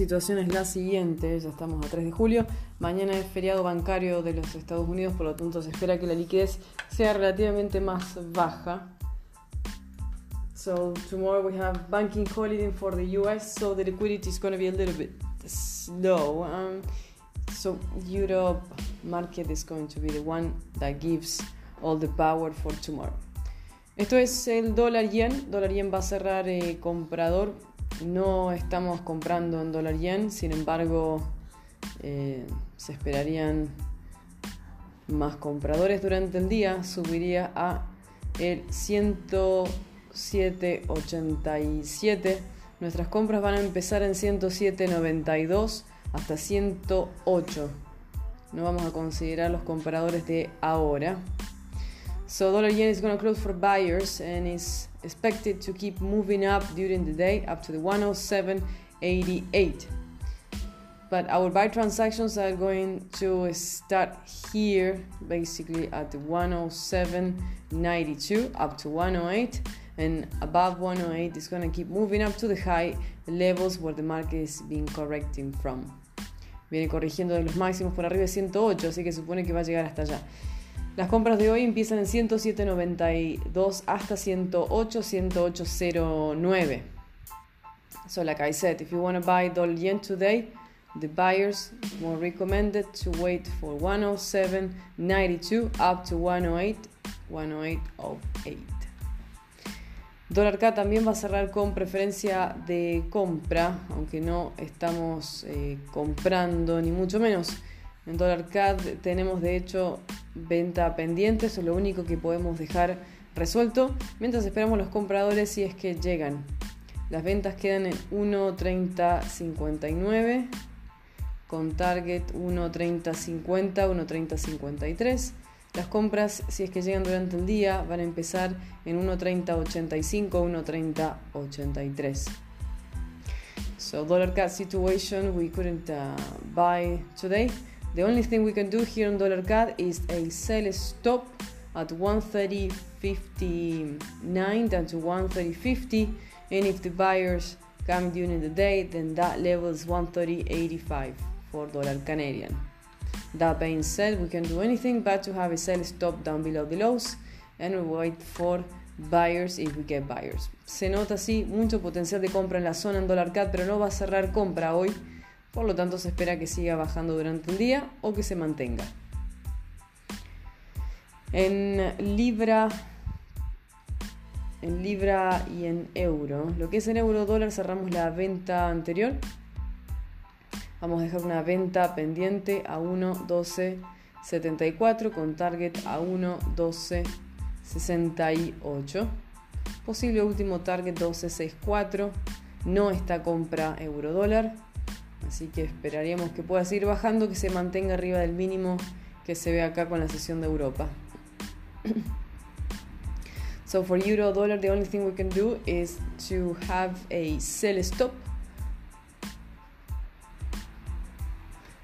situación es la siguiente, ya estamos a 3 de julio, mañana es feriado bancario de los Estados Unidos, por lo tanto se espera que la liquidez sea relativamente más baja. So tomorrow we have banking holiday for the US, so the liquidity is going to be a little bit slow. Um, so Europe market is going to be the one that gives all the power for tomorrow. Esto es el dólar yen. Dólar yen va a cerrar eh, comprador. No estamos comprando en dólar yen, sin embargo, eh, se esperarían más compradores durante el día. Subiría a el 107.87. Nuestras compras van a empezar en 107.92 hasta 108. No vamos a considerar los compradores de ahora. So dollar yen is going to close for buyers and is expected to keep moving up during the day up to the 107.88. But our buy transactions are going to start here basically at the 107.92 up to 108 and above 108 is going to keep moving up to the high levels where the market is being correcting from. Viene corrigiendo de los máximos por arriba de 108, así que supone que va a llegar hasta allá. Las compras de hoy empiezan en 107.92 hasta 108, 108.09. So like I said, if you want to buy dollar yen today, the buyers more recommended to wait for 107.92 up to 108, 108.08. Dólar K también va a cerrar con preferencia de compra, aunque no estamos eh, comprando ni mucho menos. En dólar CAD tenemos de hecho venta pendiente, eso es lo único que podemos dejar resuelto mientras esperamos los compradores si es que llegan. Las ventas quedan en 1.3059 con target 1.3050, 1.3053. Las compras, si es que llegan durante el día, van a empezar en 1.3085, 1.3083. So dollar CAD situation, we couldn't uh, buy today. The only thing we can do here on dollar CAD is a sell stop at 130.59 down to 130.50 and if the buyers come during the day then that level is 130.85 for dollar Canadian. That being said, we can do anything but to have a sell stop down below the lows and we wait for buyers if we get buyers. Se nota así mucho potencial de compra en la zona en dólar CAD, pero no va a cerrar compra hoy por lo tanto, se espera que siga bajando durante el día o que se mantenga. En libra, en libra y en euro, lo que es en euro dólar cerramos la venta anterior. Vamos a dejar una venta pendiente a 1.1274 con target a 1.1268. Posible último target 1264. No está compra euro dólar. Así que esperaríamos que pueda seguir bajando, que se mantenga arriba del mínimo que se ve acá con la sesión de Europa. so for euro dollar, the only thing we can do is to have a sell stop.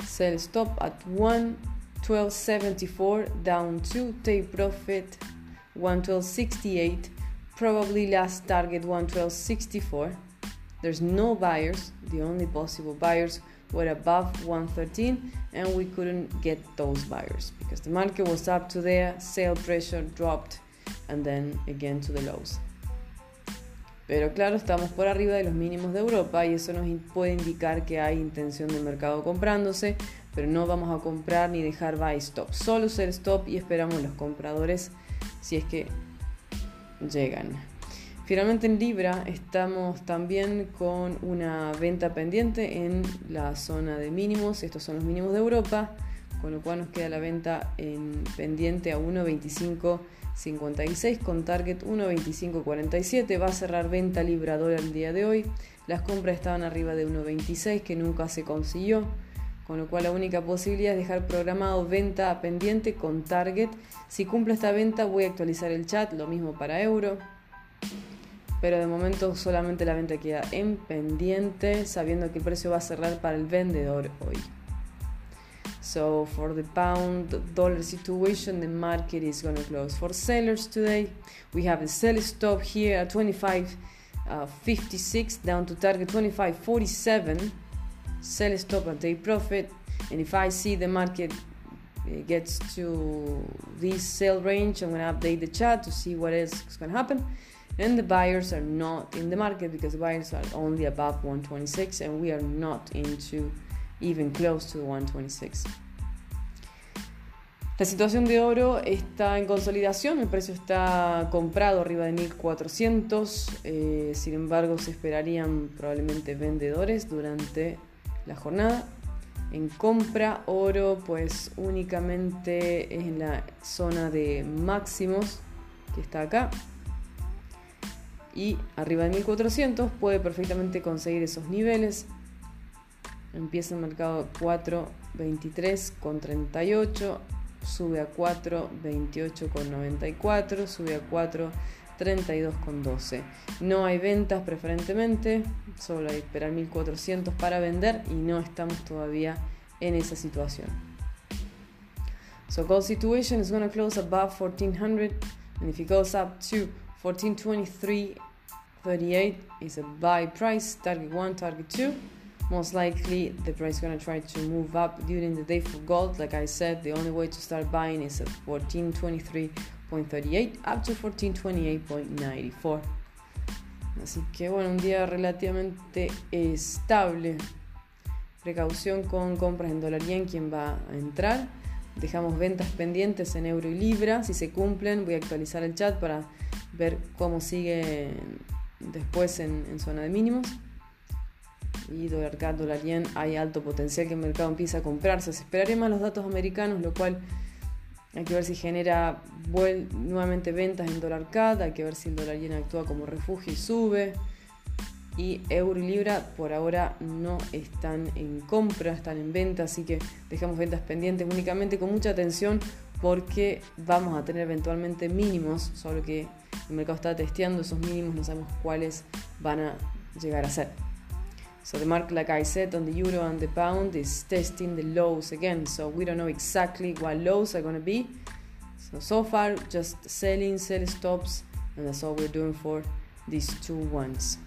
Sell stop at 112.74 down to take profit 112.68 probably last target 112.64 there's no buyers. The only possible buyers were above 113 and we couldn't get those buyers because the market was up to there, sale pressure dropped and then again to the lows. Pero claro, estamos por arriba de los mínimos de Europa y eso nos puede indicar que hay intención del mercado comprándose, pero no vamos a comprar ni dejar buy stop, solo ser stop y esperamos los compradores si es que llegan. Finalmente en Libra estamos también con una venta pendiente en la zona de mínimos, estos son los mínimos de Europa, con lo cual nos queda la venta en pendiente a 1.2556 con target 1.2547, va a cerrar venta Libra dólar el día de hoy, las compras estaban arriba de 1.26 que nunca se consiguió, con lo cual la única posibilidad es dejar programado venta pendiente con target, si cumple esta venta voy a actualizar el chat, lo mismo para euro pero de momento solamente la venta queda en pendiente, sabiendo que el precio va a cerrar para el vendedor hoy. So for the pound dollar situation, the market is going to close for sellers today. We have a sell stop here at 25.56 uh, down to target 25.47. sell stop and take profit. And if I see the market gets to this sell range, I'm gonna update the chart to see what else is gonna happen. And the buyers are not in the market because buyers are only above 126 and we are not into even close to 126. La situación de oro está en consolidación, el precio está comprado arriba de 1400, eh, sin embargo se esperarían probablemente vendedores durante la jornada. En compra, oro pues únicamente en la zona de máximos que está acá. Y arriba de 1400 puede perfectamente conseguir esos niveles. Empieza el mercado 4.23 con 38 sube a 4, 28 con 94, sube a 4, 32 con 12. No hay ventas preferentemente, solo hay que esperar 1400 para vender y no estamos todavía en esa situación. So gold situation is going to close above 1400 and if it goes up to 1423.38 is a buy price, target 1, target 2. most likely the price is to try to move up during the day for gold. Like i said the only way to start buying is at 1423.38 up to 1428.94 así que bueno un día relativamente estable. Precaución con compras en dólar yen quien va a entrar. Dejamos ventas pendientes en euro y libra. Si se cumplen voy a actualizar el chat para ver cómo sigue después en, zona de mínimos y dólar CAD, dólar yen, hay alto potencial que el mercado empiece a comprarse. Se más los datos americanos, lo cual hay que ver si genera nuevamente ventas en dólar CAD, hay que ver si el dólar yen actúa como refugio y sube. Y euro y libra por ahora no están en compra, están en venta, así que dejamos ventas pendientes únicamente con mucha atención porque vamos a tener eventualmente mínimos, solo que el mercado está testeando esos mínimos, no sabemos cuáles van a llegar a ser. So the mark, like I said, on the euro and the pound is testing the lows again. So we don't know exactly what lows are going to be. So, so far, just selling, sell stops, and that's all we're doing for these two ones.